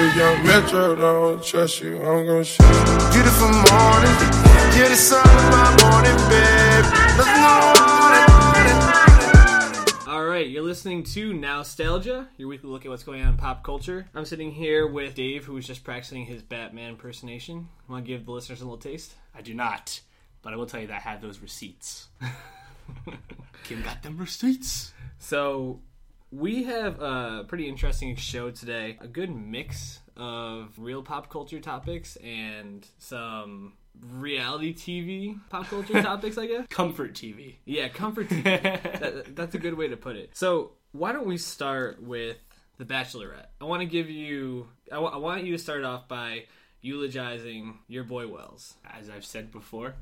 If young Metro don't trust you, I'm gonna shoot you. Beautiful morning, you're the sun of my morning, babe. Nothing All right, you're listening to Nostalgia, your weekly look at what's going on in pop culture. I'm sitting here with Dave, who was just practicing his Batman impersonation. Want to give the listeners a little taste? I do not, but I will tell you that I have those receipts. Kim got them receipts. So, we have a pretty interesting show today. A good mix of real pop culture topics and some reality TV pop culture topics, I guess. Comfort TV. Yeah, comfort TV. that, that's a good way to put it. So, why don't we start with The Bachelorette? I want to give you, I wa- I want you to start off by eulogizing your boy Wells. As I've said before,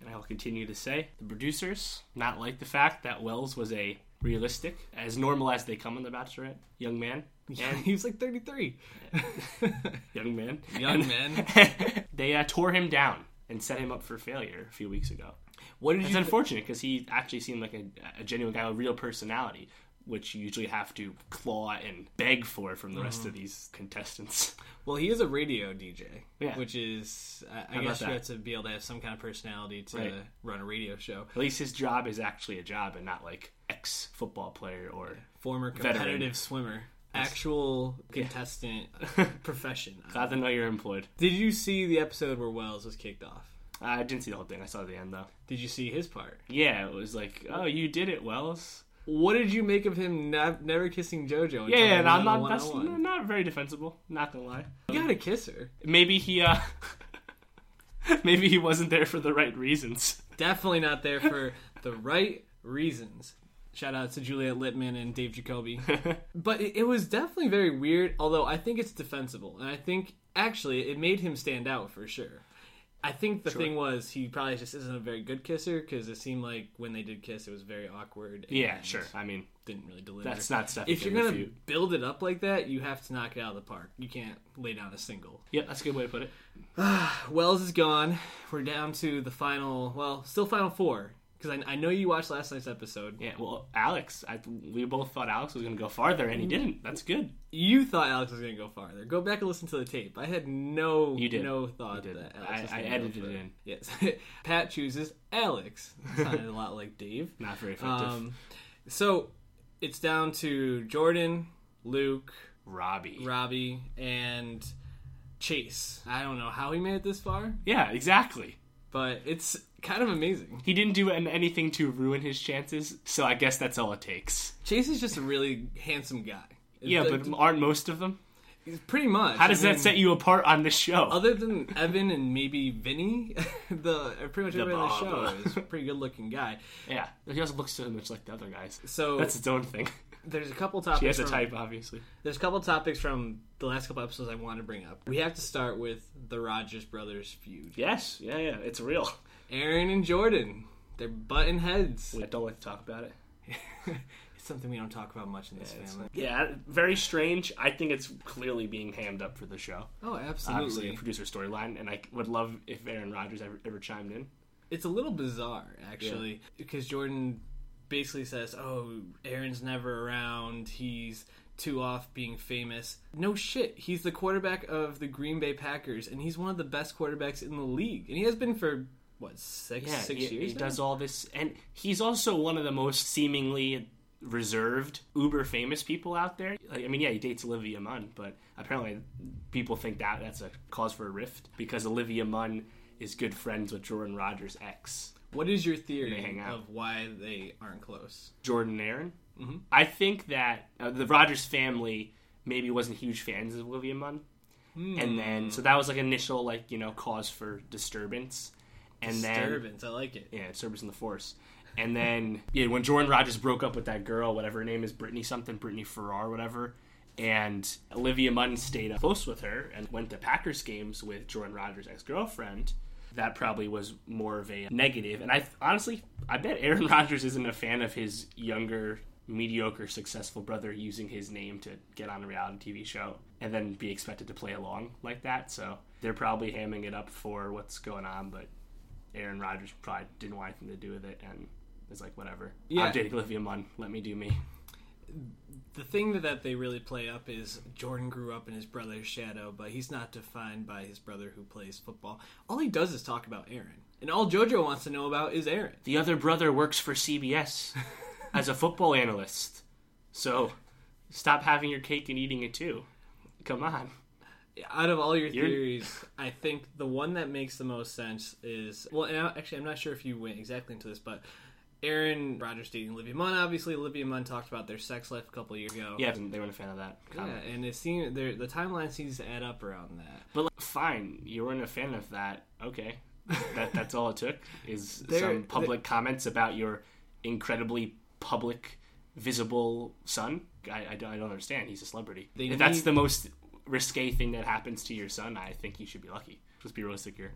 and I will continue to say, the producers not like the fact that Wells was a realistic, as normal as they come in The Bachelorette, young man. And he was like 33. young man. Young And man. they uh, tore him down and set him up for failure a few weeks ago. What did It's you unfortunate because he actually seemed like a, a genuine guy with real personality, which you usually have to claw and beg for from the rest Mm-hmm. of these contestants. Well, he is a radio DJ, Yeah. which is, I, I guess you that? have to be able to have some kind of personality to Right. run a radio show. At least his job is actually a job and not like ex football player or Former Veteran. competitive swimmer, actual contestant profession. glad to know you're employed. Did you see the episode where Wells was kicked off? I didn't see the whole thing. I saw the end though. Did you see his part? Yeah, it was like, oh, you did it, Wells. What did you make of him nav- never kissing JoJo? Yeah, they and I'm not. That's not very defensible. Not gonna lie. You gotta kiss her. Maybe he. uh Maybe he wasn't there for the right reasons. Definitely not there for the right reasons. Shout out to Juliet Litman and Dave Jacoby. but it, it was definitely very weird, although I think it's defensible. And I think, actually, it made him stand out for sure. I think the thing was he probably just isn't a very good kisser because it seemed like when they did kiss, it was very awkward. Yeah, sure. I mean, Didn't really deliver. that's not stuff. if you you're gonna refute. build it up like that, you have to knock it out of the park. You can't lay down a single. Yeah, that's a good way to put it. Wells is gone. We're down to the final. Well, still final four because I, I know you watched last night's episode. Yeah, well, Alex, I, we both thought Alex was going to go farther, and he didn't. That's good. You thought Alex was going to go farther. Go back and listen to the tape. I had no You did. no thought You did. that Alex I- was I edited it in. Yes, Pat chooses Alex. Sounded a lot like Dave. Not very effective. Um, so it's down to Jordan, Luke, Robbie. Robbie, and Chase. I don't know how he made it this far, yeah, exactly. but it's kind of amazing. He didn't do anything to ruin his chances, so I guess that's all it takes. Chase is just a really handsome guy. Yeah, Like, but aren't most of them? pretty much. How does I that set you apart on this show? Other than Evan and maybe Vinny, the pretty much everybody on the show is a pretty good looking guy. yeah, he also looks so much like the other guys. So That's its own thing. there's a couple topics. She has a from- type, obviously. There's a couple topics from the last couple episodes I want to bring up. We have to start with the Rodgers brothers feud. Yes, yeah, yeah, it's real. Aaron and Jordan, they're button heads. I don't like to talk about it. It's something we don't talk about much in this family. Yeah, very strange. I think it's clearly being hammed up for the show. Oh, Obviously, absolutely. a producer storyline, and I would love if Aaron Rodgers ever, ever chimed in. It's a little bizarre, actually, because Jordan basically says, "Oh, Aaron's never around. He's too off being famous." No shit. He's the quarterback of the Green Bay Packers, and he's one of the best quarterbacks in the league, and he has been for what six Yeah, six he, years. he now? does all this, and he's also one of the most seemingly reserved, uber famous people out there. Like, I mean, yeah, he dates Olivia Munn, but apparently people think that that's a cause for a rift because Olivia Munn is good friends with Jordan Rodgers' ex, What is your theory of why they aren't close? Jordan and Aaron. Mm-hmm. I think that uh, the Rodgers family maybe wasn't huge fans of Olivia Munn, Hmm. and then so that was like initial like you know cause for disturbance, and then Disturbance. I like it. yeah, disturbance in the force. And then yeah, when Jordan Rodgers broke up with that girl, whatever her name is, Brittany something, Brittany Farrar, whatever, and Olivia Munn stayed close with her and went to Packers games with Jordan Rodgers' ex girlfriend. That probably was more of a negative. And I honestly, I bet Aaron Rodgers isn't a fan of his younger, mediocre, successful brother using his name to get on a reality TV show and then be expected to play along like that. So they're probably hamming it up for what's going on, but Aaron Rodgers probably didn't want anything to do with it and was like, whatever. Yeah. I'm dating Olivia Munn. Let me do me. the thing that, that they really play up is Jordan grew up in his brother's shadow, but he's not defined by his brother who plays football. All he does is talk about Aaron. And all JoJo wants to know about is Aaron. The other brother works for CBS as a football analyst. So stop having your cake and eating it too. Come on. Out of all your You're- theories, I think the one that makes the most sense is well, I- actually, I'm not sure if you went exactly into this, but Aaron Rodgers dating Olivia Munn. Obviously, Olivia Munn talked about their sex life a couple years ago. Yeah, they weren't a fan of that. Yeah, and it seemed the timeline seems to add up around that. But like, fine, you weren't a fan of that. Okay, that that's all it took is There- some public comments about your incredibly public, visible son. I, I don't I don't understand. He's a celebrity. They if that's need- the most risque thing that happens to your son, I think you should be lucky. Let's be realistic here.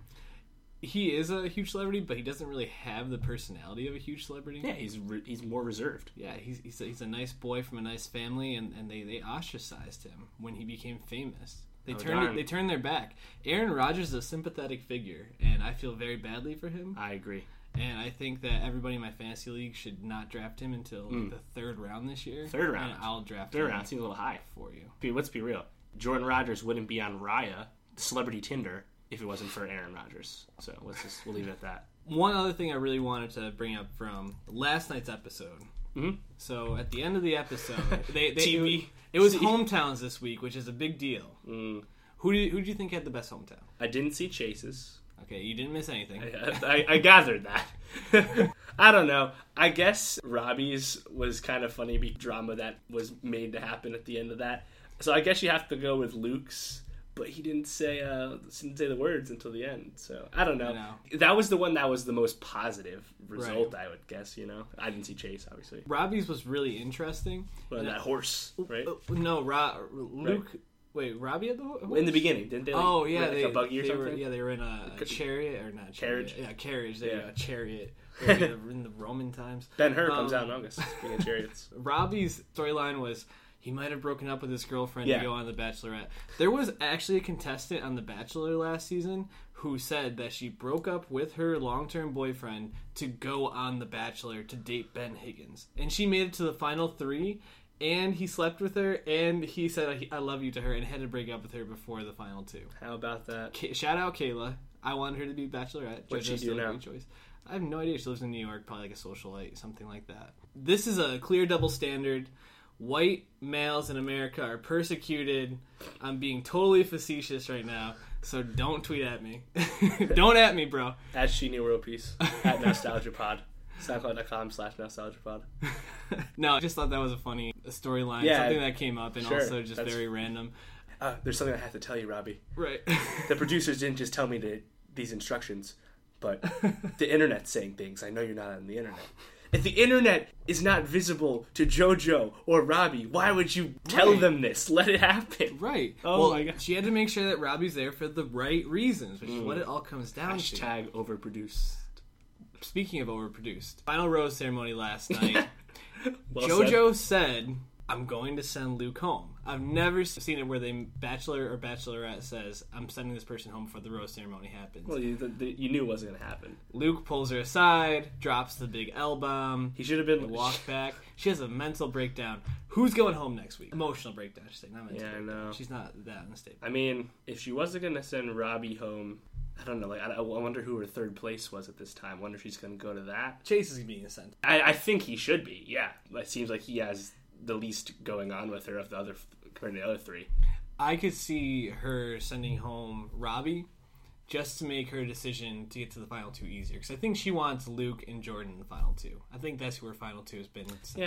He is a huge celebrity, but he doesn't really have the personality of a huge celebrity. Yeah, he's re- he's more reserved. Yeah, he's he's a, he's a nice boy from a nice family, and, and they, they ostracized him when he became famous. They Oh, turned darn. they turned their back. Aaron Rodgers is a sympathetic figure, and I feel very badly for him. I agree. And I think that everybody in my fantasy league should not draft him until like, hmm. the third round this year. Third round. and I'll draft Third him round seems a little high. for you. Be- Let's be real. Jordan Rodgers wouldn't be on Raya, celebrity Tinder, if it wasn't for Aaron Rodgers. So let's just we'll leave it at that. One other thing I really wanted to bring up from last night's episode. Mhm. So at the end of the episode, they, they TV. It was hometowns this week, which is a big deal. Mm. Who do you, who do you think had the best hometown? I didn't see Chase's. Okay, you didn't miss anything. I, I gathered that. I don't know. I guess Robbie's was kind of funny be drama that was made to happen at the end of that. So I guess you have to go with Luke's, but he didn't say uh didn't say the words until the end. So I don't know. I know. That was the one that was the most positive result, I would guess. You know, I didn't see Chase obviously, Robbie's was really interesting. but that horse, right? Uh, No, Ro- Luke. Wait, Robbie had the ho- In the beginning, didn't they? Like, Oh yeah, they, like a buggy or they something. Were, yeah, they were in a, a chariot or not chariot. Carriage? Yeah, carriage. There, you Yeah. go, chariot. in the- Roman times. Ben Hur comes Um, out in August. Speaking of chariots, Robbie's storyline was he might have broken up with his girlfriend Yeah. to go on The Bachelorette. There was actually a contestant on The Bachelor last season who said that she broke up with her long term boyfriend to go on The Bachelor to date Ben Higgins. And she made it to the final three, and he slept with her, and he said, I love you to her, and had to break up with her before the final two. how about that? Ka- shout out Kayla. I wanted her to be Bachelorette. What'd she do still a now? Choice. I have no idea. She lives in New York, probably like a socialite, something like that. This is a clear double standard. White males in America are persecuted. I'm being totally facetious right now, so don't tweet at me. don't at me, bro. At Sheeny World Peace at Nostalgia Pod. SoundCloud.com slash Nostalgia Pod. No, I just thought that was a funny storyline, Yeah, something that came up, and sure, also just very random. Uh, there's something I have to tell you, Robbie. Right. The producers didn't just tell me to, these instructions, but the internet's saying things. I know you're not on the internet. If the internet is not visible to JoJo or Robbie, why would you tell Right. them this? Let it happen. Right. Oh well, my God. she had to make sure that Robbie's there for the right reasons, which is what it all comes down to. Hashtag overproduced. Speaking of overproduced, final rose ceremony last night. Well JoJo said, "I'm going to send Luke home." I've never seen it where the bachelor or bachelorette says, "I'm sending this person home before the rose ceremony happens." Well, you, the, the, you knew it wasn't going to happen. Luke pulls her aside, drops the big L bomb. He should have been. The walk back. She has a mental breakdown. Who's going home next week? Emotional breakdown. I should say, not mental. Yeah, I know. She's not that unstable. I mean, if she wasn't going to send Robbie home, I don't know. Like, I, I wonder who her third place was at this time. wonder if she's going to go to that. Chase is being sent. I, I think he should be. Yeah, it seems like he has the least going on with her of the other compared to the other three. I could see her sending home Robbie just to make her decision to get to the final two easier. Because I think she wants Luke and Jordan in the final two. I think that's who her final two has been since. Yeah,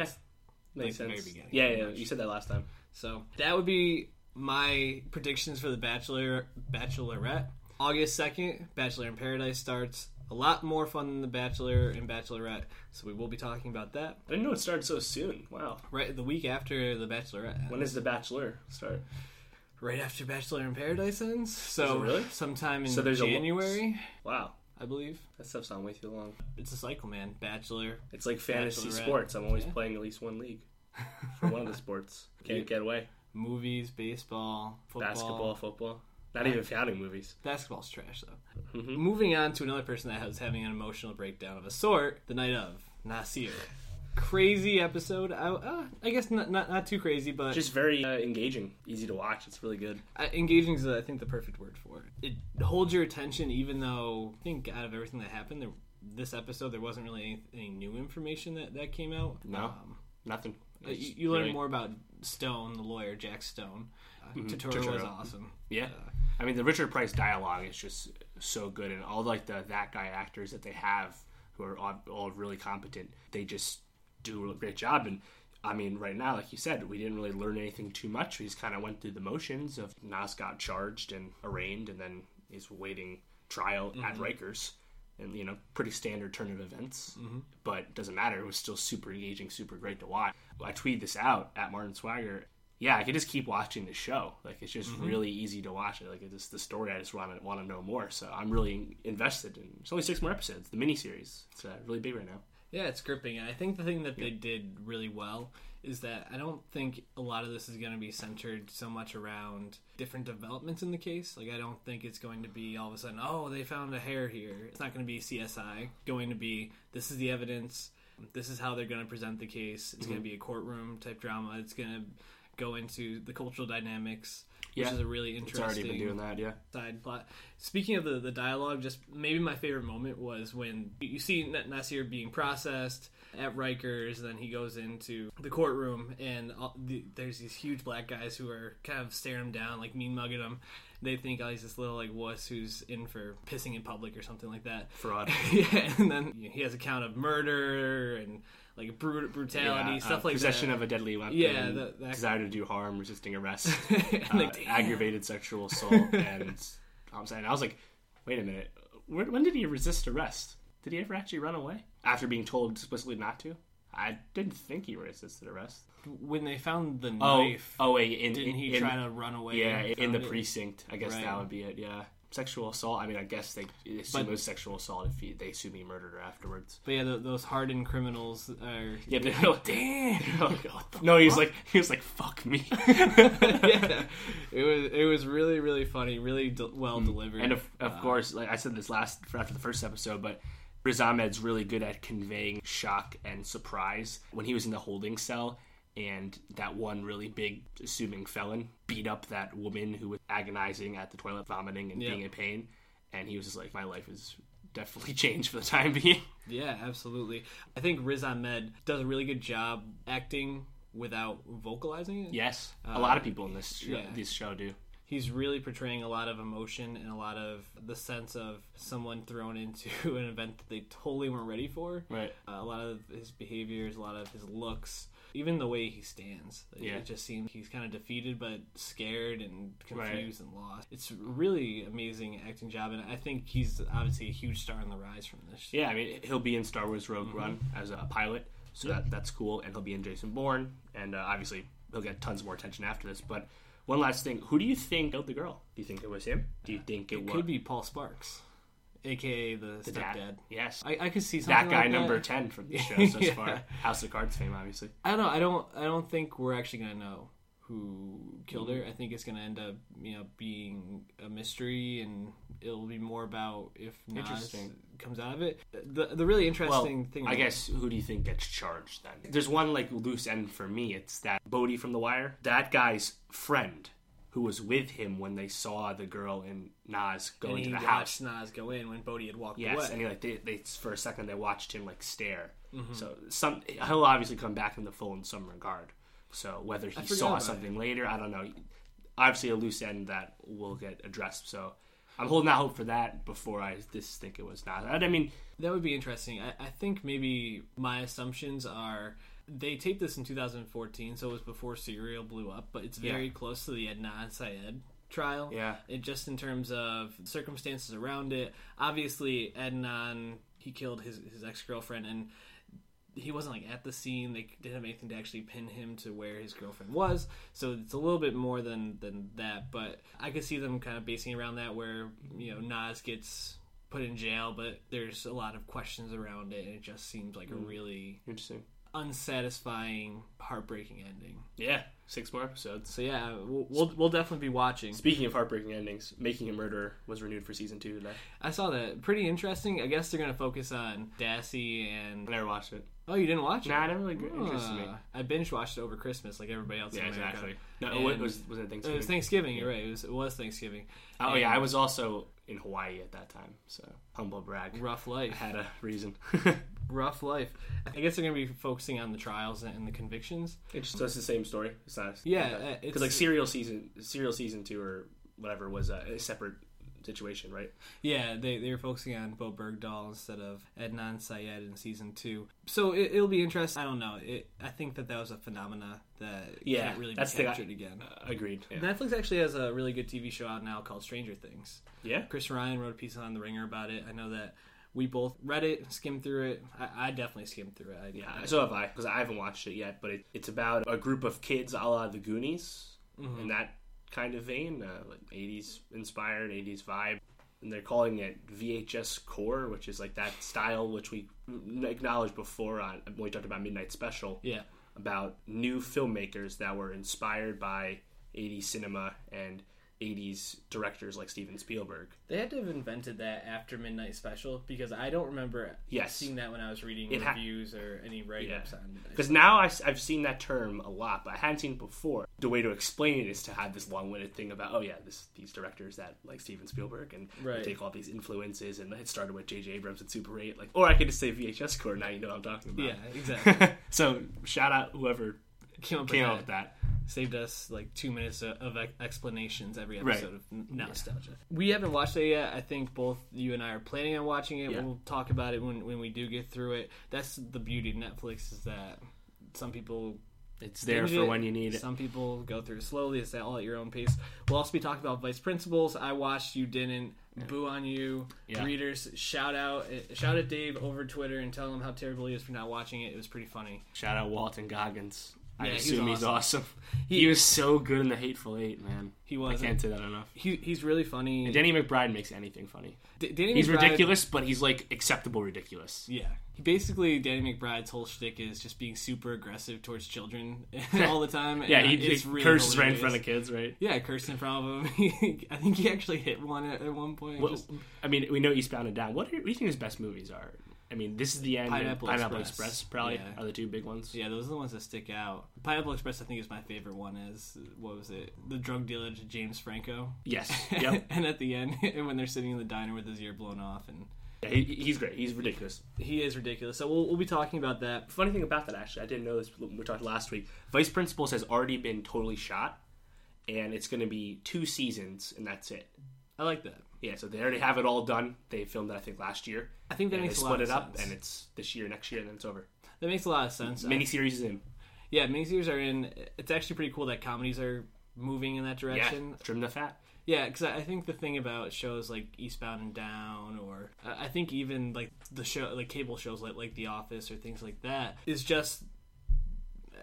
Like makes the very sense. beginning, yeah, yeah, much. you said that last time. So that would be my predictions for the Bachelor Bachelorette. August second, Bachelor in Paradise starts. A lot more fun than the Bachelor and Bachelorette. So we will be talking about that I didn't know it started so soon. Wow. right the week after the Bachelorette. When does The Bachelor start? right after Bachelor in Paradise ends. So really? sometime in So there's a January, Wow, I believe. that stuff's on way too long. It's a cycle, man. Bachelor. It's like fantasy sports. I'm always Yeah. playing at least one league for one of the sports. Can't get away. movies, baseball, football. Basketball, football. Not even counting movies. Basketball's trash, though. Mhm. Moving on to another person that was having an emotional breakdown of a sort the night of Nasir. crazy episode. I, uh, I guess not, not not too crazy, but Just very uh, engaging, easy to watch. It's really good. uh, engaging is I think the perfect word for it. It holds your attention, even though I think out of everything that happened, there, this episode there wasn't really any, any new information that that came out. No. Um, Nothing. you, It's you learn really- more about Stone, the lawyer, Jack Stone. Uh, Turturro was Turturro. awesome. Yeah, uh, I mean the Richard Price dialogue is just so good, and all like the that guy actors that they have who are all, all really competent. They just do a great job, and I mean right now, like you said, we didn't really learn anything too much. We just kind of went through the motions of Nas got charged and arraigned, and then is waiting trial at mm-hmm. Rikers. And you know, pretty standard turn of events, mm-hmm. but it doesn't matter. It was still super engaging, super great to watch. I tweeted this out at Martin Swagger yeah, I could just keep watching the show. Like it's just really easy to watch it. Like it's just the story. I just want to want to know more. So I'm really invested. in It's only six more episodes. The miniseries. It's uh, really big right now. Yeah, it's gripping, and I think the thing that they did really well is that I don't think a lot of this is going to be centered so much around different developments in the case. Like, I don't think it's going to be all of a sudden, oh, they found a hair here. It's not going to be CSI. Going to be this is the evidence. This is how they're going to present the case. It's going to be a courtroom type drama. It's going to go into the cultural dynamics, which is a really It's interesting already been doing that. Yeah. side plot. Speaking of the, the dialogue, just maybe my favorite moment was when you see Nasir being processed at Rikers, and then he goes into the courtroom, and all, the, there's these huge black guys who are kind of staring him down, like mean mugging him. They think, oh, he's this little like wuss who's in for pissing in public or something like that. Fraud. yeah, and then you know, he has a count of murder and like brut- brutality, Yeah, stuff uh, like possession that. of a deadly weapon. Yeah, that- that- desire to do harm, resisting arrest, And, uh, like, aggravated sexual assault, and I'm saying I was like, wait a minute, when, when did he resist arrest? Did he ever actually run away after being told explicitly not to? I didn't think he resisted arrest. when they found the Oh, knife. oh wait, in, didn't he in, try to run away? Yeah, in the it? precinct. I guess Right. that would be it. Yeah, sexual assault. I mean, I guess they assume But- it was sexual assault if he, they assume he murdered her afterwards. But yeah, th those hardened criminals are. Yeah, they're like, damn. no, he was like, he was like, fuck me. yeah, it was it was really really funny, really de- well delivered. Mm. and of, of course, like I said this last for after the first episode, but Riz Ahmed's really good at conveying shock and surprise when he was in the holding cell. And that one really big, assuming felon beat up that woman who was agonizing at the toilet, vomiting and Yeah. being in pain. And he was just like, "My life is definitely changed for the time being." yeah, absolutely. I think Riz Ahmed does a really good job acting without vocalizing it. Yes, a lot of people in this show, yeah. this show do. he's really portraying a lot of emotion and a lot of the sense of someone thrown into an event that they totally weren't ready for. Right. Uh, a lot of his behaviors, a lot of his looks, even the way he stands. It- Yeah. It just seems he's kind of defeated but scared and Right. confused and lost. It's really amazing acting job, and I think he's obviously a huge star on the rise from this. Yeah, I mean, he'll be in Star Wars Rogue One as a pilot, so that that's cool, and he'll be in Jason Bourne, and uh, obviously he'll get tons more attention after this. But one last thing, who do you think killed the girl? Do you think it was him? Do you think it, It was could be Paul Sparks, aka the, the stepdad. dad? Yes, I, I could see something that guy like number that. ten from the show so Yeah. far. House of Cards fame, obviously. I don't know. I don't. I don't think we're actually gonna know who killed her. Mm-hmm. I think it's gonna end up, you know, being a mystery, and it'll be more about if Nas comes out of it. The the really Well, interesting thing. I guess who do you think gets charged then? There's one like loose end for me. It's that Bodie from The Wire. That guy's friend who was with him when they saw the girl and Nas go and into he the watched house. Nas go in when Bodie had walked Yes, away. and he, like they, they for a second they watched him like stare. Mm-hmm. So some he'll obviously come back in the full in some regard. So whether he saw something later, I don't know. Obviously, a loose end that will get addressed. So I'm holding out hope for that before I just think it was not. I mean, That would be interesting. I, I think maybe my assumptions are they taped this in 2014, so it was before Serial blew up, but it's very Yeah. close to the Adnan Syed trial. Yeah. It just in terms of circumstances around it. Obviously, Adnan he killed his his ex girlfriend and. He wasn't like at the scene. They didn't have anything to actually pin him to where his girlfriend was, so it's a little bit more than than that. But I could see them kind of basing around that, where you know Nas gets put in jail, but there's a lot of questions around it, and it just seems like a hmm. really interesting. Unsatisfying, heartbreaking ending. Yeah. six more episodes. So yeah, we'll we'll, we'll definitely be watching. Speaking of heartbreaking endings, Making a Murderer was renewed for season two today. I saw that. Pretty interesting. I guess they're gonna focus on Dassey and. I never watched it. Oh, you didn't watch it? Nah, it never really interested me. Uh, I binge watched it over Christmas, like everybody else. Yeah, exactly. No, And- what was was it Thanksgiving? It was Thanksgiving. You're right. It was it was Thanksgiving. oh And yeah, I was also in Hawaii at that time, so humble brag. rough I life. had a reason. Rough life. I guess they're gonna be focusing on the trials and the convictions. it's just it's the same story. It's not. Yeah, uh, it's- because like serial season, serial season two or whatever was a, separate situation, right? Yeah, they they were focusing on Bowe Bergdahl instead of Adnan Syed in season two. So it, it'll be interesting. I don't know. It, I think that that was a phenomena that Yeah, can't really that's be the- captured again. Uh, agreed. Yeah. Netflix actually has a really good TV show out now called Stranger Things. yeah. Chris Ryan wrote a piece on The Ringer about it. I know that we both read it, skimmed through it. I, I definitely skimmed through it. I, Yeah, so have I because I haven't watched it yet. But it, it's about a group of kids, a la the Goonies, Mm-hmm. in that kind of vein, uh, like '80s inspired, '80s vibe. And they're calling it VHS core, which is like that style which we acknowledged before on when we talked about Midnight Special. yeah. about new filmmakers that were inspired by 80s cinema and 80s directors like Steven Spielberg. They had to have invented that after Midnight Special because I don't remember Yes. seeing that when I was reading It ha- reviews or any write ups Yeah. on Because now I, have seen that term a lot, but I hadn't seen it before. The way to explain it is to have this long-winded thing about, oh yeah, this, these directors that like Steven Spielberg, and Right. take all these influences, and it started with J.J. Abrams and Super 8. Like, or I could just say VHS core. Now you know what I'm talking about. Yeah, exactly. so shout out whoever Came up with came that. up with that. Saved us like two minutes of, of explanations every Right. episode of N- nostalgia. We haven't watched it yet. I think both you and I are planning on watching it. Yeah. We'll talk about it when when we do get through it. That's the beauty of Netflix is that some people It's there for it. when you need it. Some people go through it slowly. It's all at your own pace. We'll also be talking about Vice Principals. I watched. You didn't. Boo on you. Yeah. Readers, shout out, uh, shout at Dave over Twitter and tell him how terrible he is for not watching it. It was pretty funny. Shout out Walton Goggins. I Yeah, assume he's awesome. He, He- was so good in the Hateful Eight, man. He was. I can't say that enough. He, he's really funny. Danny McBride makes anything funny. D- Danny He's McBride- ridiculous, but he's like acceptable ridiculous. Yeah. He basically Danny McBride's whole shtick is just being super aggressive towards children all the time. Yeah, and he, he really curses right in front of kids, right? Yeah, cursed in front of them. I think he actually hit one at, at one point. Well, Just- I mean, we know Eastbound and Down. What do you think his best movies are? I mean, this is the end. Pineapple Pineapple Express. Express, probably Yeah. are the two big ones. yeah, those are the ones that stick out. Pineapple Express, I think, is my favorite one. Is what was it? The drug dealer to James Franco. Yes. Yep. and at the end, when they're sitting in the diner with his ear blown off, and Yeah, he, he's great. He's ridiculous. he is ridiculous. So we'll, we'll be talking about that. Funny thing about that, actually, I didn't know this. We talked last week. Vice Principals has already been totally shot, and it's going to be two seasons, and that's it. I like that. Yeah, so they already have it all done. They filmed it, I think, last year. I think that And they makes a lot split of it up, sense. and it's this year, next year, and then it's over. that makes a lot of sense. Miniseries is in. Yeah, miniseries are in. It's actually pretty cool that comedies are moving in that Yeah, direction. trim the fat. Yeah, because I I think the thing about shows like Eastbound and Down, or I I think even like the show, like cable shows like like The Office or things like that, is just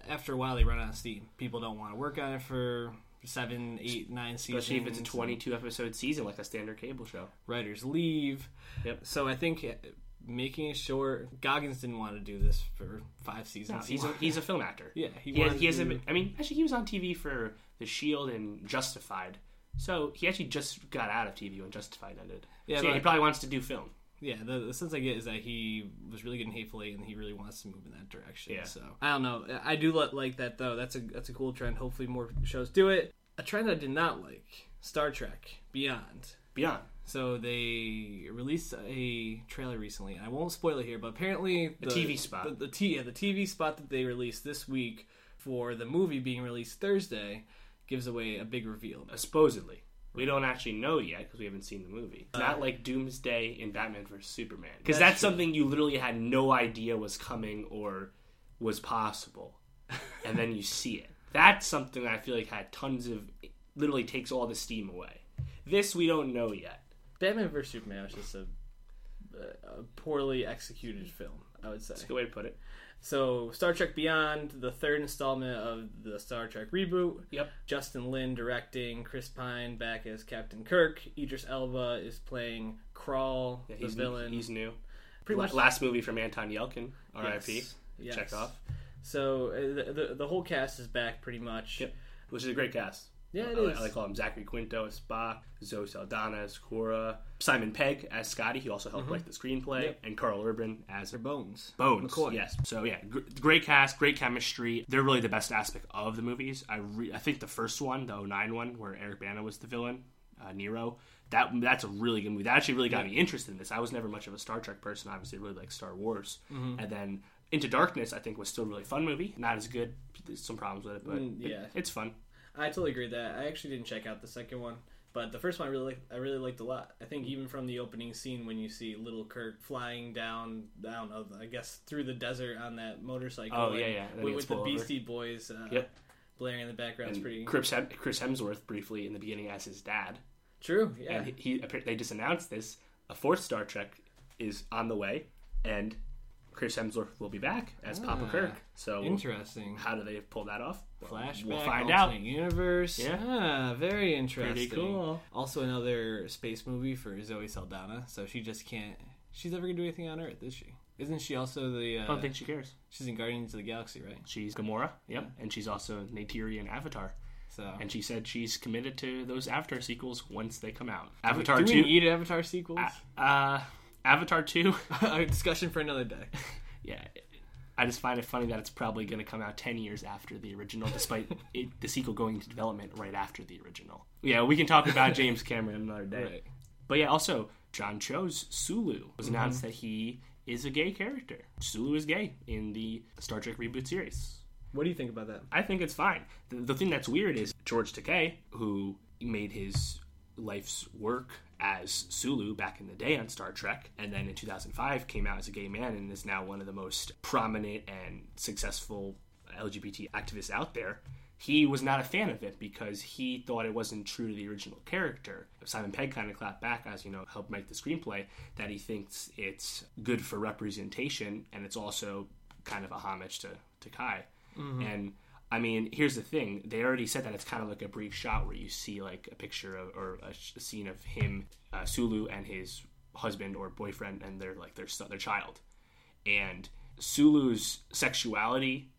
after a while they run out of steam. People don't want to work on it for seven, eight, nine seasons. Especially if it's a 22 episode season like a standard cable show. Writers leave. Yep. So I think uh, making it short. Goggins didn't want to do this for five seasons. No, he's a, he's a film actor. yeah, he, He, he has to a, do- I mean, actually, he was on TV for The Shield and Justified. So he actually just got out of TV when Justified ended. Yeah, so yeah, he probably wants to do film. Yeah, the, the sense I get is that he was really good in Hateful Eight, and he really wants to move in that direction. Yeah. So I don't know. I do li- like that though. That's a that's a cool trend. Hopefully, more shows do it. A trend I did not like: Star Trek Beyond. Beyond. So they released a trailer recently, and I won't spoil it here, but apparently the TV spot. the, the T yeah, the TV spot that they released this week for the movie being released Thursday gives away a big reveal. Uh, supposedly. We don't actually know yet because we haven't seen the movie. It's not like Doomsday in Batman vs Superman because That's that's, something you literally had no idea was coming or was possible, and then you see it. That's something that I feel like had tons of. Literally takes all the steam away. This we don't know yet. Batman vs Superman was just a, a poorly executed film, I would say. That's a good way to put it. So, Star Trek Beyond, the third installment of the Star Trek reboot. Yep. Justin Lin directing, Chris Pine back as Captain Kirk, Idris Elba is playing Krall, Yeah, the villain. He's new. Pretty much- last movie from Anton Yelchin, R.I.P. Yes, yes. Check off. So uh, the, the the whole cast is back pretty much. Yep. Which is a great cast. Yeah, it I, like- is. I like all of them. Zachary Quinto as Spock, Zoe Saldana as Uhura, Simon Pegg as Scotty. He also helped write the screenplay, Mm-hmm. Yep. and Karl Urban as They're Bones. Bones. McCoy. Yes. So yeah, gr- great cast, great chemistry. They're really the best aspect of the movies. I re- I think the first one, the 09 one, where Eric Bana was the villain, uh, Nero. That that's a really good movie. That actually really got me interested in this. I was never much of a Star Trek person. Obviously, really like Star Wars, Mm-hmm. and then Into Darkness. I think was still a really fun movie. Not as good. There's some problems with it, but Mm, it- yeah. it's fun. I totally agree with that. I actually didn't check out the second one, but the first one I really liked, I really liked a lot. I think even from the opening scene when you see little Kirk flying down, down of I guess through the desert on that motorcycle. Oh, yeah, yeah, with, with the pulled over. Beastie Boys. Uh, Yep. Blaring in the background is pretty Chris, Hem- Chris Hemsworth briefly in the beginning as his dad. true. Yeah, and he, he they just announced this. A fourth Star Trek is on the way, and Chris Hemsworth will be back as Papa Ah, Kirk. So interesting. how do they pull that off? Well, Flashback, We'll find out. Universe. Yeah. Ah, very interesting. Very cool. Also, another space movie for Zoe Saldana. So she just can't. She's never gonna do anything on Earth, is she? Isn't she also the? Uh, I don't think she cares. she's in Guardians of the Galaxy, right? She's Gamora, yep, and she's also Neytiri in Avatar. So. And she said she's committed to those Avatar sequels once they come out. Avatar do we two, need Avatar sequels? uh, Avatar two, a discussion for another day. yeah. I just find it funny that it's probably going to come out 10 years after the original, despite it, the sequel going into development right after the original. Yeah, we can talk about James Cameron another day. Right. But yeah, also, John Cho's Sulu was mm-hmm. announced that he is a gay character. Sulu is gay in the Star Trek reboot series. What do you think about that? I think it's fine. The, the thing that's weird is George Takei, who made his life's work as Sulu back in the day on Star Trek, and then in 2005 came out as a gay man and is now one of the most prominent and successful LGBT activists out there. He was not a fan of it because he thought it wasn't true to the original character. Simon Pegg kind of clapped back, as you know, helped make the screenplay, that he thinks it's good for representation and it's also kind of a homage to, to Kai. Mm-hmm. And I mean, here's the thing: they already said that it's kind of like a brief shot where you see like a picture of, or a, sh- a scene of him, uh, Sulu, and his husband or boyfriend, and their like their son, their child. And Sulu's sexuality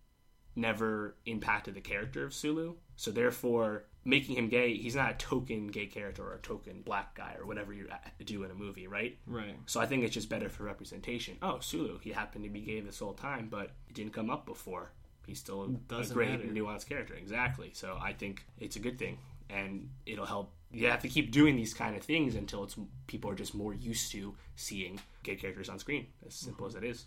never impacted the character of Sulu, so therefore making him gay, he's not a token gay character or a token black guy or whatever you uh, do in a movie, right? Right. So I think it's just better for representation. Oh, Sulu, he happened to be gay this whole time, but it didn't come up before. He's still Doesn't great matter. nuanced character. Exactly. So I think it's a good thing, and it'll help. You have to keep doing these kind of things until it's people are just more used to seeing gay characters on screen. As simple mm-hmm. as it is.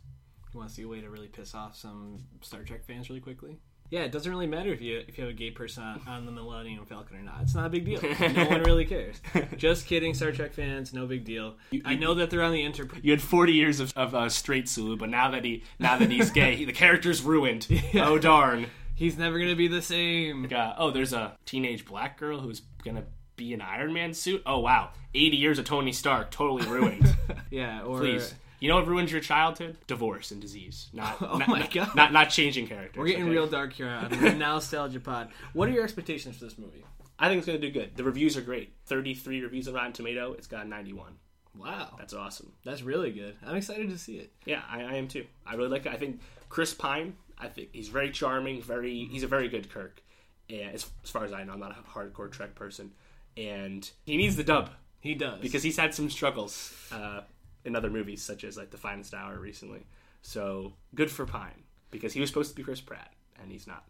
You want to see a way to really piss off some Star Trek fans really quickly? Yeah, it doesn't really matter if you if you have a gay person on, on the Millennium Falcon or not. It's not a big deal. No one really cares. Just kidding, Star Trek fans. No big deal. I know that they're on the Enterprise. You had 40 years of, of uh, straight Sulu, but now that he now that he's gay, he, the character's ruined. Oh darn. He's never gonna be the same. uh, oh, there's a teenage black girl who's gonna be an Iron Man suit. Oh wow, 80 years of Tony Stark totally ruined. Yeah, or Please, you know what ruins your childhood? Divorce and disease. Not. Oh not, my not, God. Not not changing characters. we're getting okay? real dark here on the Nostalgia Pod. What are your expectations for this movie? I think it's gonna do good. The reviews are great. 33 reviews on Rotten Tomato. It's got 91. Wow, That's awesome. that's really good. I'm excited to see it. Yeah, I, I am too. I really like it. I think Chris Pine. I think he's very charming. Very, he's a very good Kirk. And as, as far as I know, I'm not a hardcore Trek person, and he needs the dub He does because he's had some struggles uh, in other movies, such as like The Finest Hour recently. So good for Pine because he was supposed to be Chris Pratt, and he's not.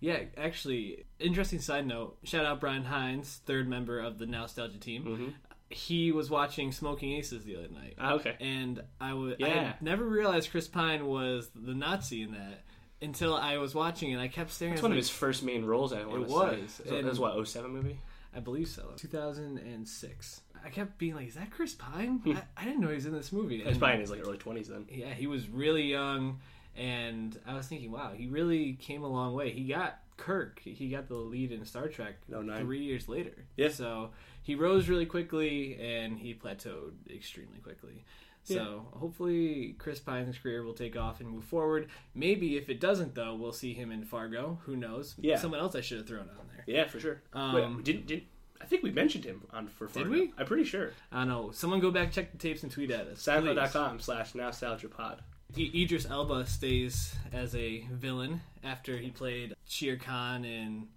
Yeah, actually, interesting side note. Shout out Brian Hines, third member of the Nostalgia team. Mm-hmm. He was watching Smoking Aces the other night, Ah, okay. and I I Yeah. never realized Chris Pine was the Nazi in that until I was watching it. And I kept staring. It's at one it of his first main roles. I want It was, say. That was what 07 movie. I believe so. 2006. I kept being like, "Is that Chris Pine?" I, I didn't know he was in this movie. Chris Pine is like early 20s then. yeah, he was really young, and I was thinking, wow, he really came a long way. He got Kirk, he got the lead in Star Trek No, three years later. Yeah. So he rose really quickly, and he plateaued extremely quickly. So hopefully Chris Pine's career will take off and move forward. Maybe if it doesn't, though, we'll see him in Fargo. Who knows? Yeah. Someone else I should have thrown on there. Yeah, for sure. Um, Wait, didn't did I think we mentioned him on for Fargo. we? I'm pretty sure. I don't know. Someone go back, check the tapes, and tweet at us. SoundCloud.com slash nostalgia pod. I- Idris Elba stays as a villain after he played Shere Khan in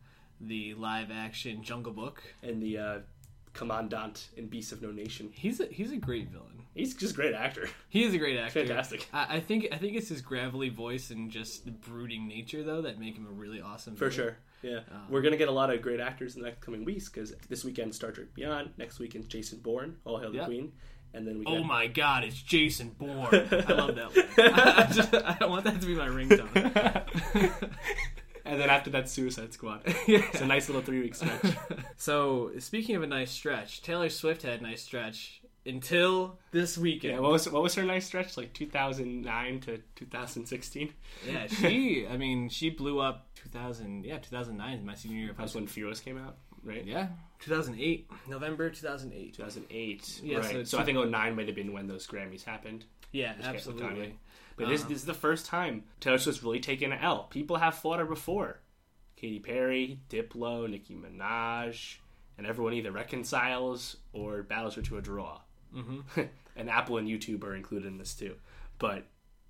the live-action Jungle Book. And the uh, commandant in Beast of No Nation. He's a he's a great villain. He's just a great actor. He is a great actor. Fantastic. I, I think I think it's his gravelly voice and just brooding nature though that make him a really awesome. For villain. sure. Yeah. Um, We're going to get a lot of great actors in the next coming weeks because this weekend Star Trek Beyond, next weekend Jason Bourne, All Hail the. Queen. And then we Oh got- my God! It's Jason Bourne. I love that. One. I, just, I want that to be my ringtone. And then after that, Suicide Squad. Yeah. It's a nice little three week stretch. So speaking of a nice stretch, Taylor Swift had a nice stretch until this weekend. yeah, what was what was her nice stretch? Like 2009 to 2016. Yeah, she. I mean, she blew up 2000. Yeah, 2009 my senior year of high That's when Fearless came out, right? Yeah, 2008, November 2008. 2008. Yeah, right. so So, I think 09 might have been when those Grammys happened. Yeah, absolutely. But this, uh-huh. this is the first time Taylor Swift's really taken an L. People have fought her before. Katy Perry, Diplo, Nicki Minaj, and everyone either reconciles or battles her to a draw. Mm-hmm. and Apple and YouTube are included in this too. But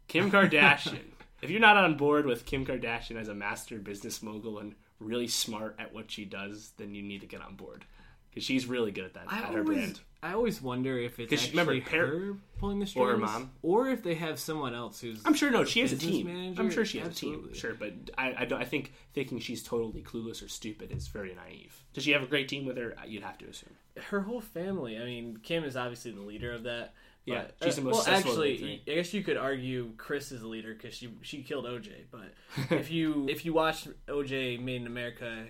Kim Kardashian, if you're not on board with Kim Kardashian as a master business mogul and really smart at what she does, then you need to get on board because she's really good at that I at her always, brand. I always wonder if it's actually remember, her pulling the strings, Or her mom. or if they have someone else who's. I'm sure no, she has a team. manager? I'm sure she has a team. Sure, but I, I, don't, I think thinking she's totally clueless or stupid is very naive. Does she have a great team with her? You'd have to assume. her whole family. I mean, Kim is obviously the leader of that. Yeah, but- she's the uh, most well. successful of the Actually. I guess you could argue Kris is the leader because she she killed OJ. But if you if you watch OJ Made in America,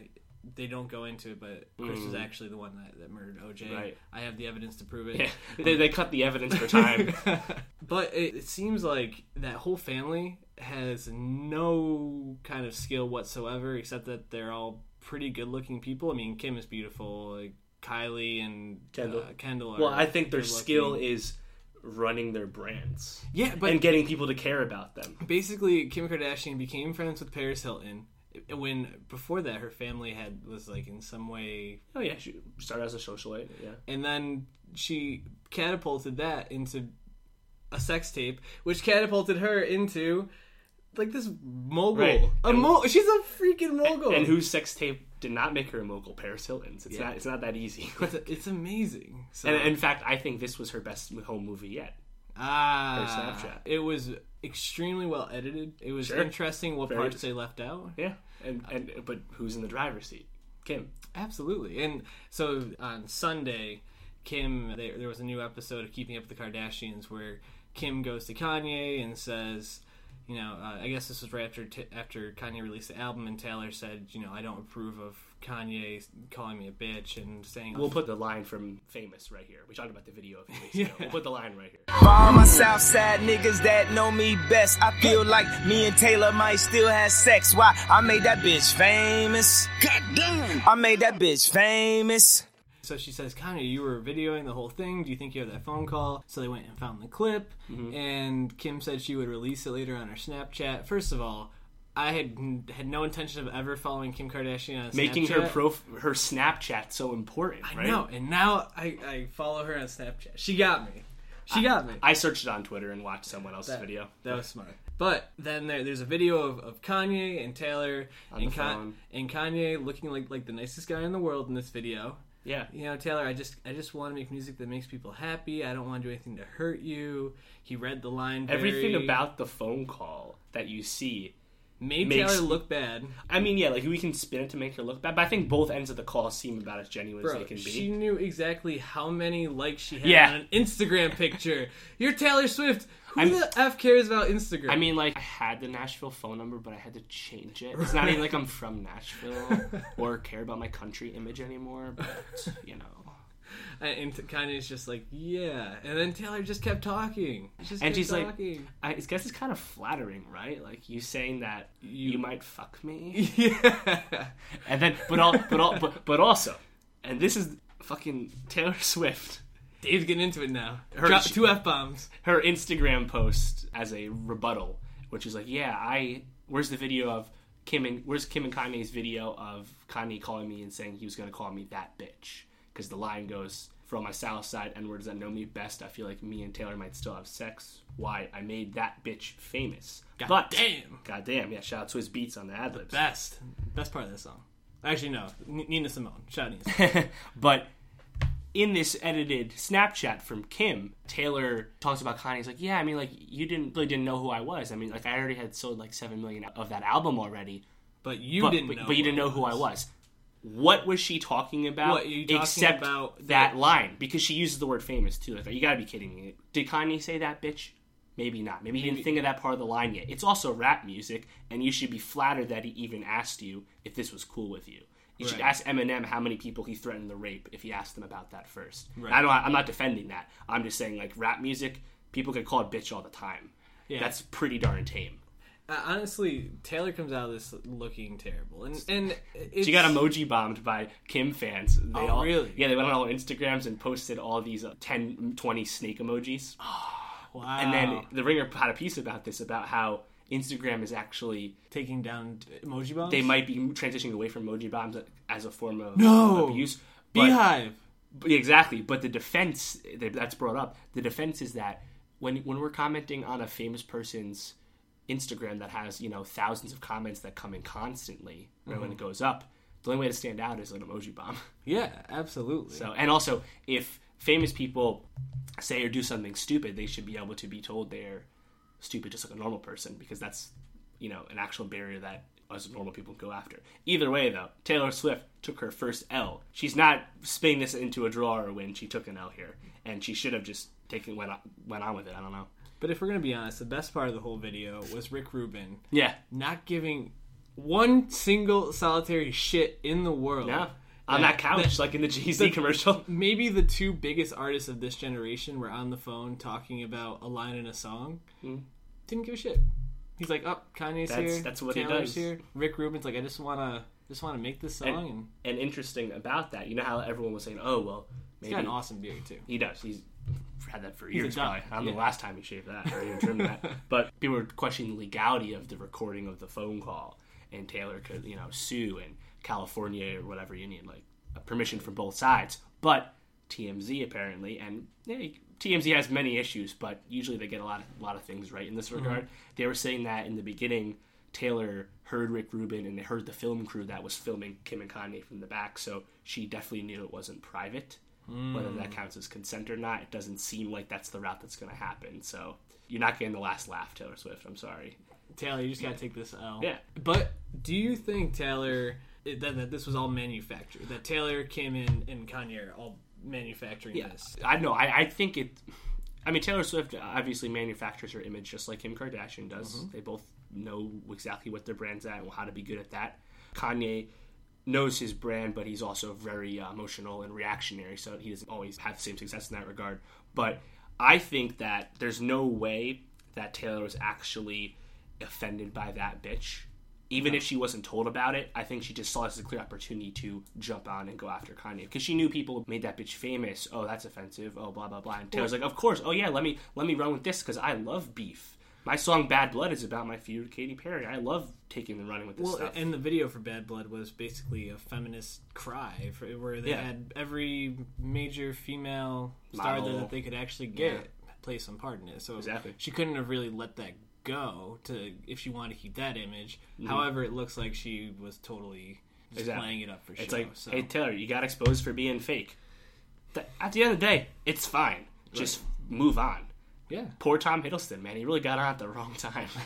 they don't go into it. But Kris is actually the one that, that murdered OJ. Mm. Right. I have the evidence to prove it. Yeah, they, they cut the evidence for time. But it, it seems like that whole family has no kind of skill whatsoever, except that they're all pretty good-looking people. I mean, Kim is beautiful. Like Kylie and Kendall. Uh, Kendall. Are well, I think their skill is running their brands Yeah, but and getting people to care about them. basically, Kim Kardashian became friends with Paris Hilton. When before that, her family had was like in some way, Oh yeah, she started as a socialite. Yeah, and then she catapulted that into a sex tape, which catapulted her into like this mogul. Right. A And- mo- she's a freaking mogul. and whose sex tape did not make her a mogul? Paris Hilton's. It's Yeah. not. It's not that easy. It's, it's amazing. So, and in fact, I think this was her best home movie yet. Ah, her Snapchat. It was extremely well edited. It was Sure. interesting what Very- parts they left out. Yeah, and and but who's in the driver's seat? Kim. Absolutely. And so on Sunday, Kim, there, there was a new episode of Keeping Up with the Kardashians where Kim goes to Kanye and says, you know, uh, I guess this was right after t- after Kanye released the album, and Taylor said, you know, I don't approve of Kanye calling me a bitch and saying, We'll put the line from Famous right here. We talked about the video a few weeks ago. We'll put the line right here. For all my Southside niggas that know me best, I feel like me and Taylor might still have sex. Why? I made that bitch famous. God damn! I made that bitch famous. So she says, Kanye, you were videoing the whole thing. Do you think you have that phone call? So they went and found the clip, Mm-hmm. and Kim said she would release it later on her Snapchat. First of all, I had had no intention of ever following Kim Kardashian on Making her Snapchat. prof- her Snapchat so important, right? No, and now I, I follow her on Snapchat. She got me. She got me. I searched it on Twitter and watched someone else's That- video. That was smart. But then there, there's a video of, of Kanye and Taylor and, and Kanye looking like like the nicest guy in the world in this video. Yeah. you know taylor i just i just want to make music that makes people happy i don't want to do anything to hurt you he read the line very, Everything about the phone call that you see. Made makes- taylor look bad I mean, yeah, like we can spin it to make her look bad, but I think both ends of the call seem about as genuine as they can be. she knew exactly how many likes she had Yeah. on an Instagram picture. You're Taylor Swift. Who I'm- the f cares about Instagram? I mean, like, I had the Nashville phone number, but I had to change it. It's not even like I'm from Nashville or care about my country image anymore, but, you know. and Kanye's just like, yeah. And then Taylor just kept talking. Just And kept she's like. I guess it's kind of flattering, right? Like, you saying that you, might fuck me. yeah. And then, but, all, but, all, but, but also, and this is fucking Taylor Swift. Dave's getting into it now. Her- Drop two f bombs. her Instagram post as a rebuttal, which is like, yeah, I where's the video of Kim and where's Kim and Kanye's video of Kanye calling me and saying he was going to call me that bitch because the line goes, "For all my South Side N words that know me best, I feel like me and Taylor might still have sex. Why I made that bitch famous." God but damn. God damn, yeah. Shout out to Swizz Beatz on the ad libs. Best. Best part of this song. Actually, no. Nina Simone. Shout out Nina Simone. but in this edited Snapchat from Kim, Taylor talks about Kanye. He's like, "Yeah, I mean, like you didn't really didn't know who I was. I mean, like I already had sold like seven million of that album already, But you but didn't but, know. but you didn't know who I was." What was she talking about? Talking except about that bitch? line because she uses the word famous too. Like, you gotta be kidding me. Did Kanye say that bitch? Maybe not. Maybe he didn't think of that part of the line yet. It's also rap music, and you should be flattered that he even asked you if this was cool with you. You should ask Eminem how many people he threatened to rape if he asked them about that first. Right. I don't. I'm not defending that. I'm just saying like rap music, people could call it bitch all the time. Yeah. That's pretty darn tame. Uh, honestly, Taylor comes out of this looking terrible, and and She got emoji bombed by Kim fans. They Oh, all, really? Yeah, they went on all Instagrams and posted all these uh, 10, 20 snake emojis. Oh, Wow. And then the Ringer had a piece about this about how Instagram is actually taking down emoji bombs. they might be transitioning away from emoji bombs as a form of No! abuse. But, Beehive. but- exactly, but the defense that's brought up. The defense is that when when we're commenting on a famous person's Instagram that has you know thousands of comments that come in constantly, right, Mm-hmm. when it goes up, the only way to stand out is an emoji bomb. Yeah, absolutely. So, and also, if famous people say or do something stupid, they should be able to be told they're stupid just like a normal person because that's, you know, an actual barrier that us normal people go after. Either way, though, Taylor Swift took her first L. She's not spinning this into a draw or a win. She took an L here, and she should have just taken went on, went on with it. I don't know. But if we're gonna be honest, the best part of the whole video was Rick Rubin Yeah, not giving one single solitary shit in the world. yeah. On That- that couch, that- like in the Jay Z commercial. maybe the two biggest artists of this generation were on the phone talking about a line in a song. Hmm. Didn't give a shit. He's like, "Oh, Kanye's. That's- here. that's what he does. here." Rick Rubin's like, "I just wanna, just wanna make this song." And, And interesting about that, you know how everyone was saying, "Oh, well, he's maybe got an awesome beard too. He does. He's had that for years. Probably. I don't know the last time he shaved that or even trimmed that. But people were questioning the legality of the recording of the phone call, and Taylor could, you know, sue in California or whatever you need, like a permission from both sides. But TMZ apparently, and yeah, TMZ has many issues, but usually they get a lot, of, a lot of things right in this regard. They were saying that in the beginning. Taylor heard Rick Rubin and they heard the film crew that was filming Kim and Kanye from the back, so she definitely knew it wasn't private whether mm. that counts as consent or not. It doesn't seem like that's the route that's going to happen. So you're not getting the last laugh, Taylor Swift. I'm sorry. Taylor, you just gotta take this L. Yeah. But do you think Taylor that, that this was all manufactured? That Taylor came in and Kanye are all manufacturing this? I know. I, I think it. I mean, Taylor Swift obviously manufactures her image just like Kim Kardashian does. Mm-hmm. They both know exactly what their brand's at and how to be good at that. Kanye knows his brand, but he's also very uh, emotional and reactionary, so he doesn't always have the same success in that regard. But I think that there's no way that Taylor was actually offended by that bitch. Even if she wasn't told about it, I think she just saw this as a clear opportunity to jump on and go after Kanye because she knew people made that bitch famous. Oh, that's offensive. Oh, blah blah blah. And Taylor's like, of course. Oh yeah, let me let me run with this because I love beef. My song "Bad Blood" is about my feud with Katy Perry. I love taking and running with this Well, stuff. and the video for Bad Blood was basically a feminist cry, for, where they Yeah. had every major female star Model. that they could actually get Yeah. play some part in it. So Exactly. she couldn't have really let that go to if she wanted to keep that image. Mm-hmm. However, it looks like she was totally just Exactly. playing it up for It's like, so. hey Taylor, you got exposed for being fake. At the end of the day, it's fine. Just move on. Yeah. Poor Tom Hiddleston, man. He really got on at the wrong time.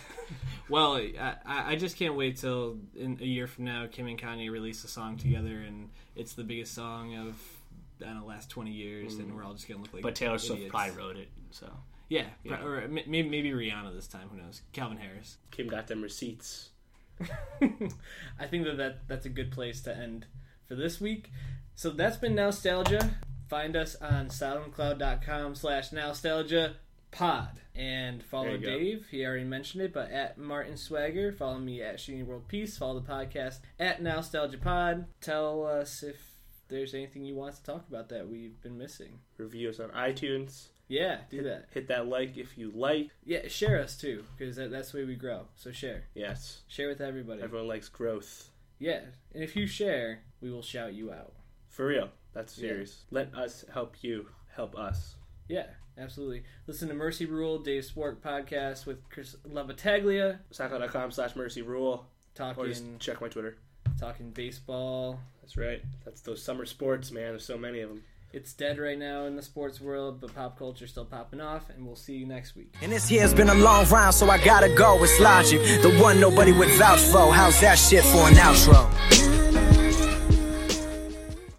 Well, I, I I just can't wait till in a year from now, Kim and Kanye release a song together, and it's the biggest song of I don't know last twenty years, and we're all just gonna look like. Mm. but Taylor Swift probably wrote it, so Yeah, or maybe maybe Rihanna this time. Who knows? Calvin Harris. Kim got them receipts. I think that, that that's a good place to end for this week. So that's been Nostalgia. Find us on soundcloud.com slash nostalgia pod. And follow you go. Dave. He already mentioned it, but at Martin Swagger. Follow me at Shooting World Peace. Follow the podcast at Nostalgia Pod. Tell us if there's anything you want to talk about that we've been missing. Reviews on iTunes. Yeah, do that. Hit that like if you like. Yeah, share us too, because that, that's the way we grow. So share. Yes. Share with everybody. Everyone likes growth. Yeah, and if you share, we will shout you out. For real. That's serious. Let us help you help us. Yeah, absolutely. Listen to Mercy Rule, Dave Sport podcast with Kris Lavataglia, SoundCloud.com slash mercy rule. Or just talking check my Twitter. talking baseball. That's right. That's those summer sports, man. There's so many of them. It's dead right now in the sports world, but pop culture's still popping off, and we'll see you next week. And this year's been a long round, so I gotta go. It's logic. The one nobody would vouch for. How's that shit for an outro?